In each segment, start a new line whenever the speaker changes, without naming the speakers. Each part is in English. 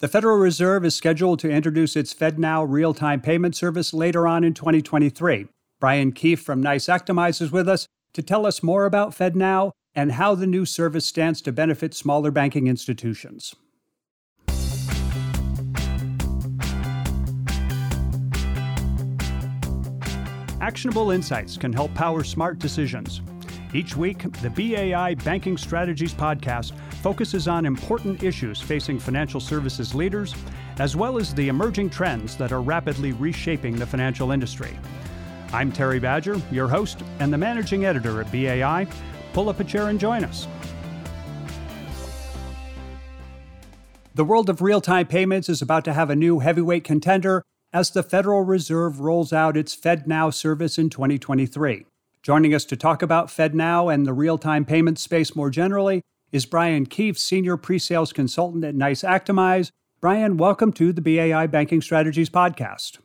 The Federal Reserve is scheduled to introduce its FedNow real time payment service later on in 2023. Brian Keefe from NICE Actimize is with us to tell us more about FedNow and how the new service stands to benefit smaller banking institutions. Actionable insights can help power smart decisions. Each week, the BAI Banking Strategies podcast focuses on important issues facing financial services leaders, as well as the emerging trends that are rapidly reshaping the financial industry. I'm Terry Badger, your host and the managing editor at BAI. Pull up a chair and join us. The world of real time payments is about to have a new heavyweight contender as the Federal Reserve rolls out its FedNow service in 2023. Joining us to talk about FedNow and the real time payment space more generally is Brian Keefe, Senior Pre-Sales Consultant at NICE Actimize. Brian, welcome to the BAI Banking Strategies Podcast.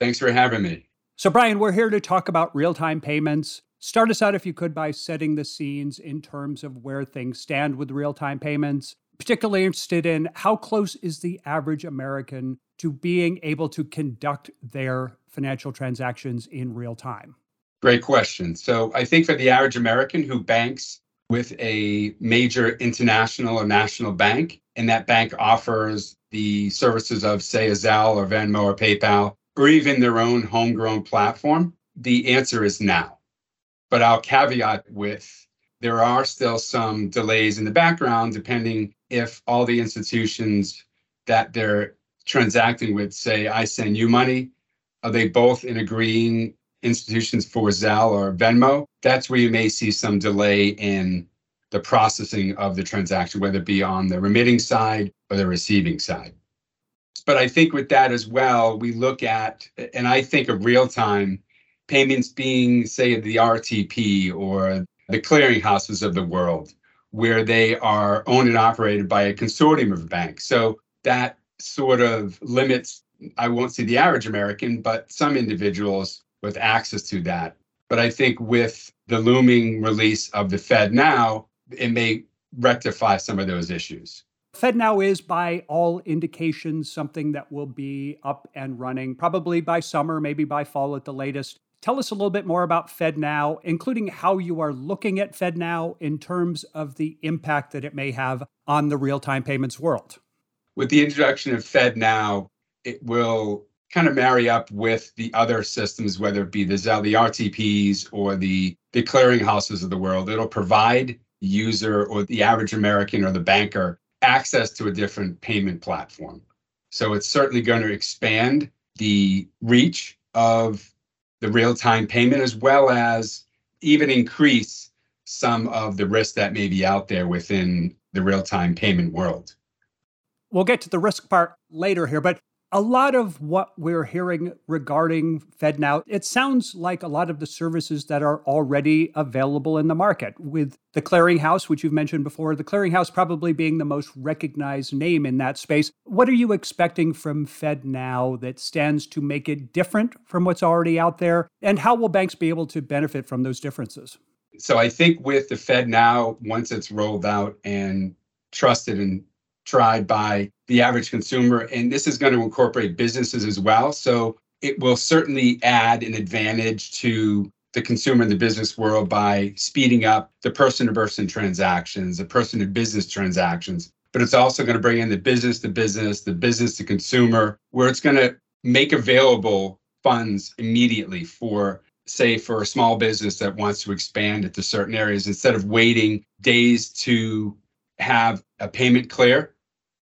Thanks for having me.
So, Brian, we're here to talk about real time payments. Start us out, if you could, by setting the scenes in terms of where things stand with real time payments. Particularly interested in how close is the average American to being able to conduct their financial transactions in real time?
Great question. So, I think for the average American who banks with a major international or national bank, and that bank offers the services of, say, a Zelle or Venmo or PayPal, or even their own homegrown platform? The answer is now. But I'll caveat with there are still some delays in the background, depending if all the institutions that they're transacting with say, I send you money. Are they both in agreeing institutions for Zelle or Venmo? That's where you may see some delay in the processing of the transaction, whether it be on the remitting side or the receiving side. But I think with that as well, we look at, and I think of real time payments being, say, the RTP or the clearinghouses of the world, where they are owned and operated by a consortium of banks. So that sort of limits, I won't say the average American, but some individuals with access to that. But I think with the looming release of the FedNow, it may rectify some of those issues.
FedNow is, by all indications, something that will be up and running probably by summer, maybe by fall at the latest. Tell us a little bit more about FedNow, including how you are looking at FedNow in terms of the impact that it may have on the real time payments world.
With the introduction of FedNow, it will kind of marry up with the other systems, whether it be the Zelle, the RTPs, or the, the clearinghouses of the world. It'll provide user or the average American or the banker access to a different payment platform. So it's certainly going to expand the reach of the real time payment as well as even increase some of the risk that may be out there within the real time payment world.
We'll get to the risk part later here, but a lot of what we're hearing regarding FedNow, it sounds like a lot of the services that are already available in the market, with the clearinghouse, which you've mentioned before, the clearinghouse probably being the most recognized name in that space. What are you expecting from FedNow that stands to make it different from what's already out there? And how will banks be able to benefit from those differences?
So I think with the FedNow, once it's rolled out and trusted and tried by the average consumer. And this is going to incorporate businesses as well. So it will certainly add an advantage to the consumer in the business world by speeding up the person to person transactions, the person to business transactions. But it's also going to bring in the business to business, the business to consumer, where it's going to make available funds immediately for say for a small business that wants to expand into certain areas instead of waiting days to have a payment clear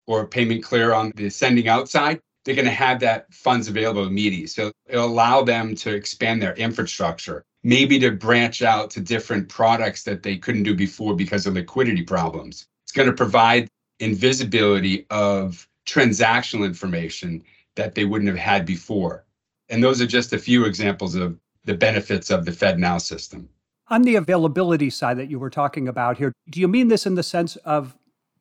or payment clear on the sending out side, they're going to have that funds available immediately. So it'll allow them to expand their infrastructure, maybe to branch out to different products that they couldn't do before because of liquidity problems. It's going to provide invisibility of transactional information that they wouldn't have had before. And those are just a few examples of the benefits of the FedNow system.
On the availability side that you were talking about here, do you mean this in the sense of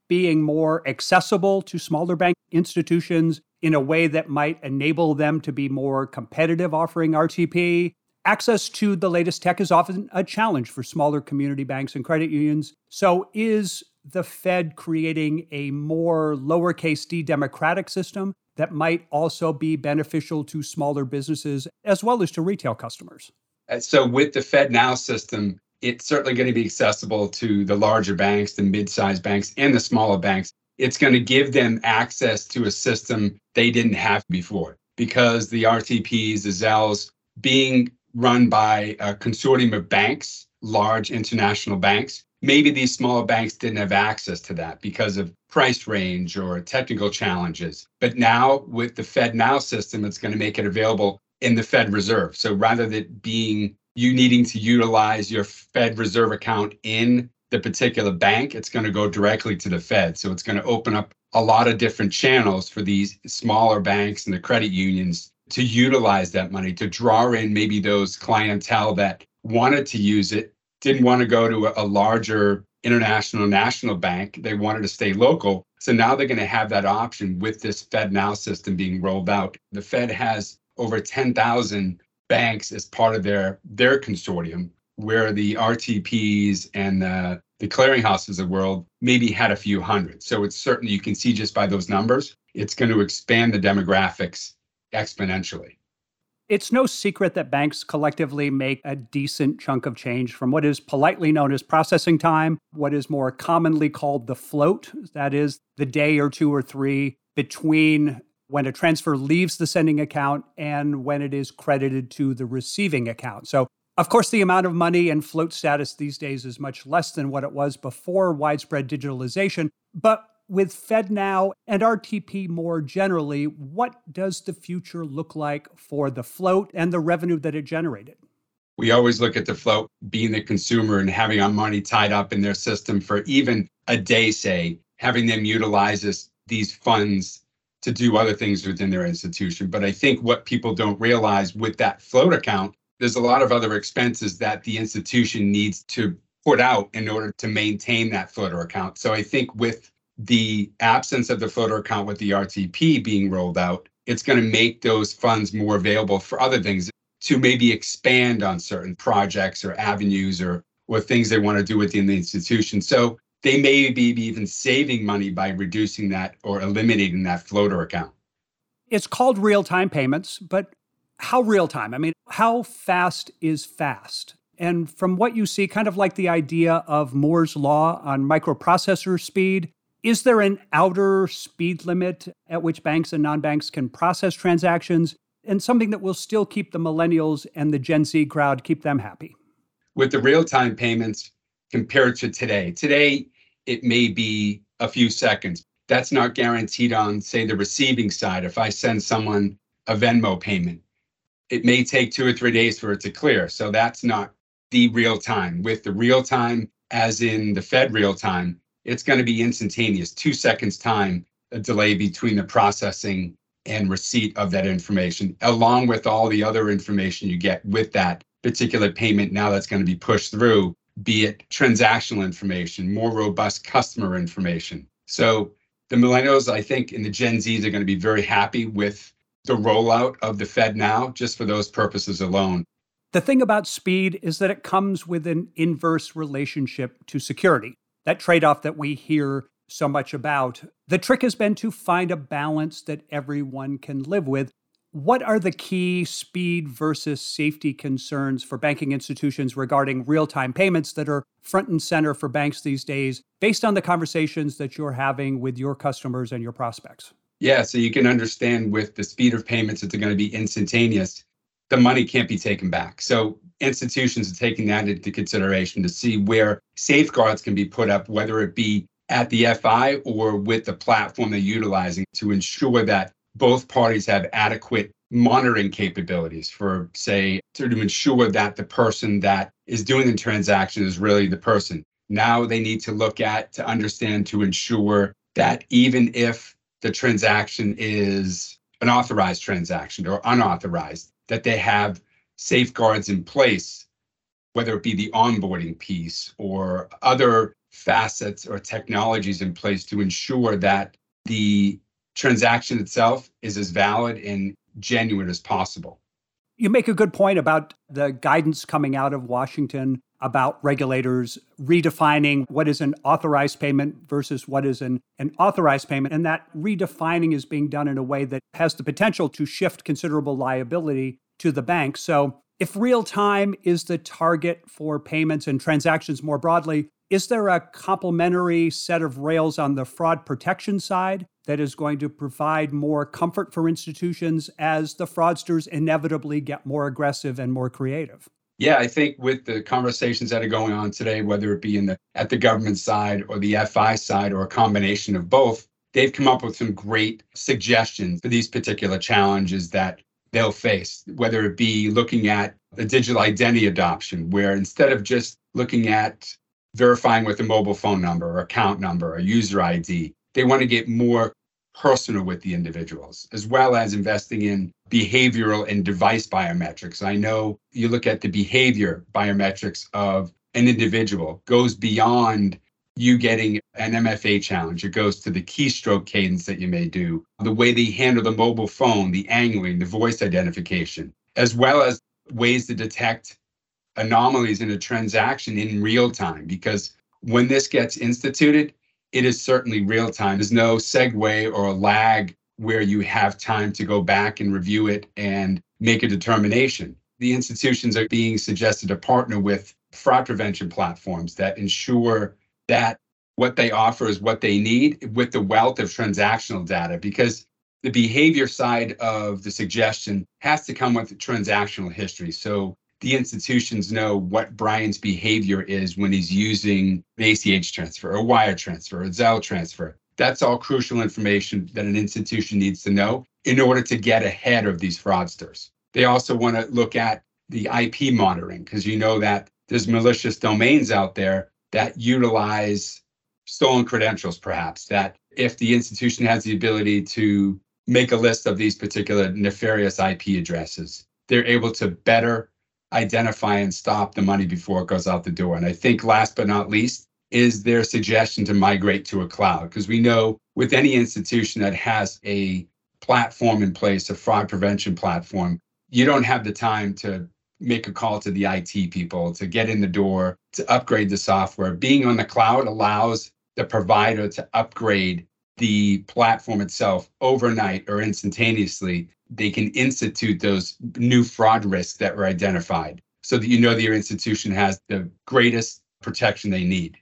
being more accessible to smaller bank institutions in a way that might enable them to be more competitive offering RTP? Access to the latest tech is often a challenge for smaller community banks and credit unions. So, is the Fed creating a more lowercase d democratic system that might also be beneficial to smaller businesses as well as to retail customers?
Uh, so, with the FedNow system, it's certainly going to be accessible to the larger banks, the mid sized banks, and the smaller banks. It's going to give them access to a system they didn't have before because the RTPs, the Zelles, being run by a consortium of banks, large international banks. Maybe these smaller banks didn't have access to that because of price range or technical challenges. But now with the FedNow system, it's going to make it available in the Fed Reserve. So rather than being you needing to utilize your Fed Reserve account in the particular bank, it's going to go directly to the Fed. So it's going to open up a lot of different channels for these smaller banks and the credit unions to utilize that money to draw in maybe those clientele that wanted to use it, didn't want to go to a, larger international national bank. They wanted to stay local. So now they're going to have that option with this FedNow system being rolled out. The Fed has over 10,000 banks as part of their their consortium, where the RTPs and the, the clearinghouses of the world maybe had a few hundred. So it's certainly you can see just by those numbers, it's going to expand the demographics exponentially.
It's no secret that banks collectively make a decent chunk of change from what is politely known as processing time, what is more commonly called the float, that is, the day or two or three between when a transfer leaves the sending account and when it is credited to the receiving account. So, of course, the amount of money and float status these days is much less than what it was before widespread digitalization. But with FedNow and RTP more generally, what does the future look like for the float and the revenue that it generated?
We always look at the float being the consumer and having our money tied up in their system for even a day, say, having them utilize this, these funds to do other things within their institution. But I think what people don't realize with that float account, there's a lot of other expenses that the institution needs to put out in order to maintain that floater account. So I think with the absence of the floater account with the RTP being rolled out, it's going to make those funds more available for other things to maybe expand on certain projects or avenues or or things they want to do within the institution. So they may be even saving money by reducing that or eliminating that floater account.
It's called real time payments, but how real time? I mean, how fast is fast? And from what you see, kind of like the idea of Moore's Law on microprocessor speed, is there an outer speed limit at which banks and non banks can process transactions and something that will still keep the millennials and the Gen Z crowd, keep them happy?
With the real time payments compared to today, today it may be a few seconds. That's not guaranteed on, say, the receiving side. If I send someone a Venmo payment, it may take two or three days for it to clear. So that's not the real time. With the real time, as in the Fed real time, it's going to be instantaneous, two seconds time, a delay between the processing and receipt of that information, along with all the other information you get with that particular payment now that's going to be pushed through, be it transactional information, more robust customer information. So the millennials, I think, and the Gen Zs are going to be very happy with the rollout of the FedNow, just for those purposes alone.
The thing about speed is that it comes with an inverse relationship to security that trade off that we hear so much about. The trick has been to find a balance that everyone can live with. What are the key speed versus safety concerns for banking institutions regarding real time payments that are front and center for banks these days, based on the conversations that you're having with your customers and your prospects?
Yeah, so you can understand with the speed of payments that they're going to be instantaneous, the money can't be taken back. So institutions are taking that into consideration to see where safeguards can be put up, whether it be at the FI or with the platform they're utilizing to ensure that both parties have adequate monitoring capabilities for, say, to ensure that the person that is doing the transaction is really the person. Now they need to look at to understand to ensure that even if the transaction is an authorized transaction or unauthorized, that they have safeguards in place, whether it be the onboarding piece or other facets or technologies in place to ensure that the transaction itself is as valid and genuine as possible.
You make a good point about the guidance coming out of Washington about regulators redefining what is an authorized payment versus what is an, an authorized payment. And that redefining is being done in a way that has the potential to shift considerable liability to the bank. So, if real time is the target for payments and transactions more broadly, is there a complementary set of rails on the fraud protection side that is going to provide more comfort for institutions as the fraudsters inevitably get more aggressive and more creative?
Yeah, I think with the conversations that are going on today, whether it be in the at the government side or the FI side or a combination of both, they've come up with some great suggestions for these particular challenges that they'll face, whether it be looking at the digital identity adoption, where instead of just looking at verifying with a mobile phone number or account number or user ID, they want to get more personal with the individuals, as well as investing in behavioral and device biometrics. I know you look at the behavior biometrics of an individual goes beyond you getting an MFA challenge. It goes to the keystroke cadence that you may do, the way they handle the mobile phone, the angling, the voice identification, as well as ways to detect anomalies in a transaction in real time. Because when this gets instituted, it is certainly real time. There's no segue or a lag where you have time to go back and review it and make a determination. The institutions are being suggested to partner with fraud prevention platforms that ensure that what they offer is what they need with the wealth of transactional data because the behavior side of the suggestion has to come with the transactional history. So the institutions know what Brian's behavior is when he's using the ACH transfer, a wire transfer, a Zelle transfer. That's all crucial information that an institution needs to know in order to get ahead of these fraudsters. They also want to look at the IP monitoring because you know that there's malicious domains out there that utilize stolen credentials, perhaps. That if the institution has the ability to make a list of these particular nefarious IP addresses, they're able to better identify and stop the money before it goes out the door. And I think last but not least is their suggestion to migrate to a cloud because we know with any institution that has a platform in place, a fraud prevention platform, you don't have the time to make a call to the IT people to get in the door, to upgrade the software. Being on the cloud allows the provider to upgrade the platform itself overnight or instantaneously they can institute those new fraud risks that were identified so that you know that your institution has the greatest protection they need.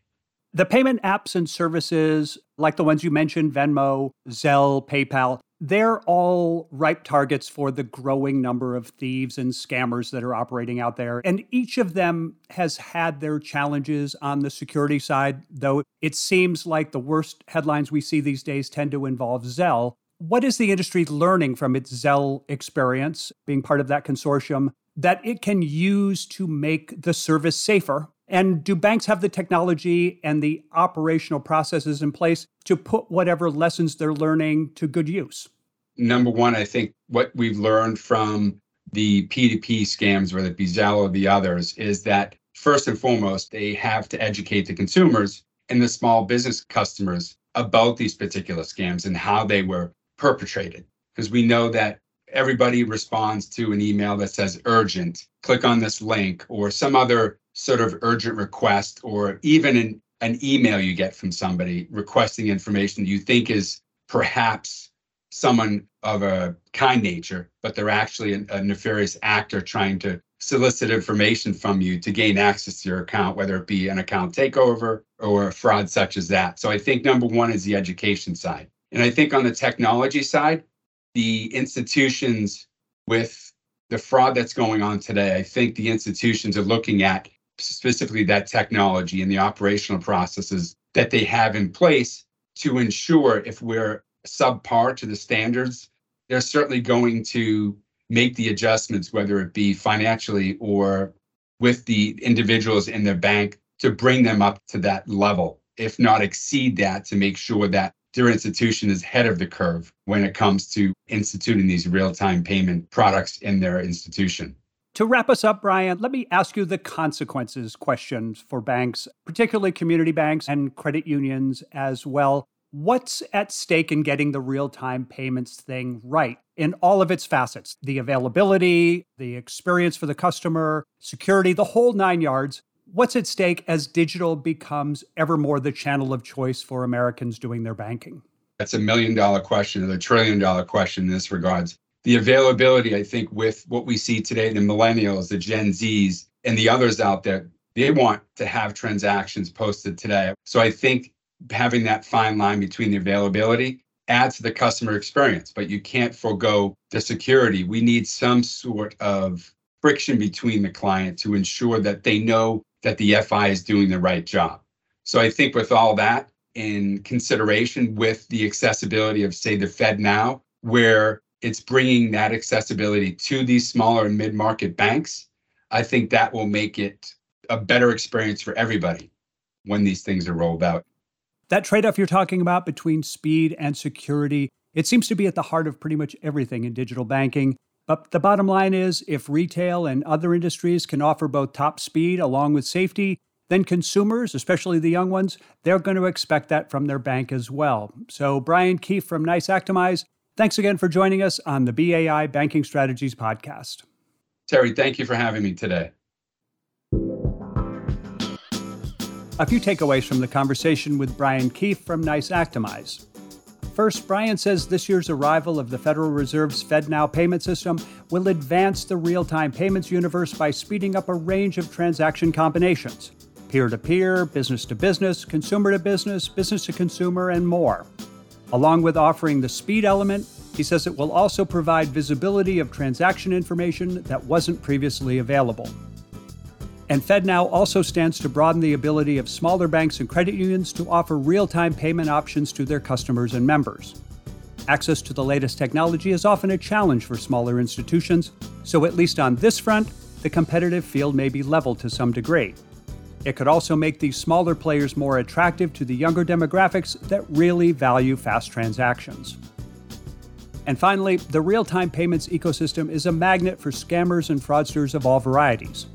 The payment apps and services, like the ones you mentioned, Venmo, Zelle, PayPal, they're all ripe targets for the growing number of thieves and scammers that are operating out there. And each of them has had their challenges on the security side, though it seems like the worst headlines we see these days tend to involve Zelle. What is the industry learning from its Zelle experience, being part of that consortium, that it can use to make the service safer? And do banks have the technology and the operational processes in place to put whatever lessons they're learning to good use?
Number one, I think what we've learned from the P2P scams, whether it be Zelle or the others, is that first and foremost, they have to educate the consumers and the small business customers about these particular scams and how they were perpetrated because we know that everybody responds to an email that says urgent, click on this link, or some other sort of urgent request, or even an, an email you get from somebody requesting information you think is perhaps someone of a kind nature, but they're actually a, a nefarious actor trying to solicit information from you to gain access to your account, whether it be an account takeover or a fraud such as that. So I think number one is the education side. And I think on the technology side, the institutions with the fraud that's going on today, I think the institutions are looking at specifically that technology and the operational processes that they have in place to ensure if we're subpar to the standards, they're certainly going to make the adjustments, whether it be financially or with the individuals in their bank to bring them up to that level, if not exceed that, to make sure that their institution is ahead of the curve when it comes to instituting these real time payment products in their institution.
To wrap us up, Brian, let me ask you the consequences questions for banks, particularly community banks and credit unions as well. What's at stake in getting the real time payments thing right? in all of its facets the availability, the experience for the customer, security, the whole nine yards. What's at stake as digital becomes ever more the channel of choice for Americans doing their banking?
That's a million dollar question, or a trillion dollar question in this regards. The availability, I think, with what we see today, the millennials, the Gen Zs, and the others out there, they want to have transactions posted today. So I think having that fine line between the availability adds to the customer experience, but you can't forego the security. We need some sort of friction between the client to ensure that they know that the FI is doing the right job. So I think with all that in consideration with the accessibility of say the FedNow, where it's bringing that accessibility to these smaller and mid-market banks, I think that will make it a better experience for everybody when these things are rolled out.
That trade off you're talking about between speed and security, it seems to be at the heart of pretty much everything in digital banking. But the bottom line is if retail and other industries can offer both top speed along with safety, then consumers, especially the young ones, they're going to expect that from their bank as well. So, Brian Keefe from NICE Actimize, thanks again for joining us on the BAI Banking Strategies podcast.
Terry, thank you for having me today.
A few takeaways from the conversation with Brian Keefe from NICE Actimize. First, Brian says this year's arrival of the Federal Reserve's FedNow payment system will advance the real time payments universe by speeding up a range of transaction combinations peer to peer, business to business, consumer to business, business to consumer, and more. Along with offering the speed element, he says it will also provide visibility of transaction information that wasn't previously available. And FedNow also stands to broaden the ability of smaller banks and credit unions to offer real time payment options to their customers and members. Access to the latest technology is often a challenge for smaller institutions, so at least on this front, the competitive field may be leveled to some degree. It could also make these smaller players more attractive to the younger demographics that really value fast transactions. And finally, the real time payments ecosystem is a magnet for scammers and fraudsters of all varieties.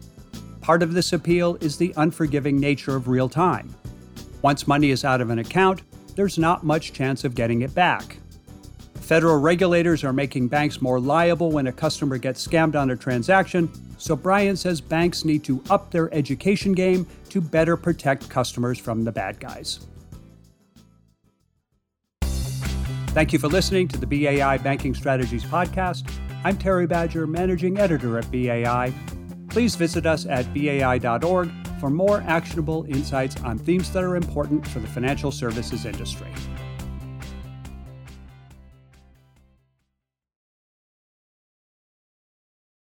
Part of this appeal is the unforgiving nature of real time. Once money is out of an account, there's not much chance of getting it back. Federal regulators are making banks more liable when a customer gets scammed on a transaction, so Brian says banks need to up their education game to better protect customers from the bad guys. Thank you for listening to the BAI Banking Strategies Podcast. I'm Terry Badger, Managing Editor at BAI please visit us at bai.org for more actionable insights on themes that are important for the financial services industry.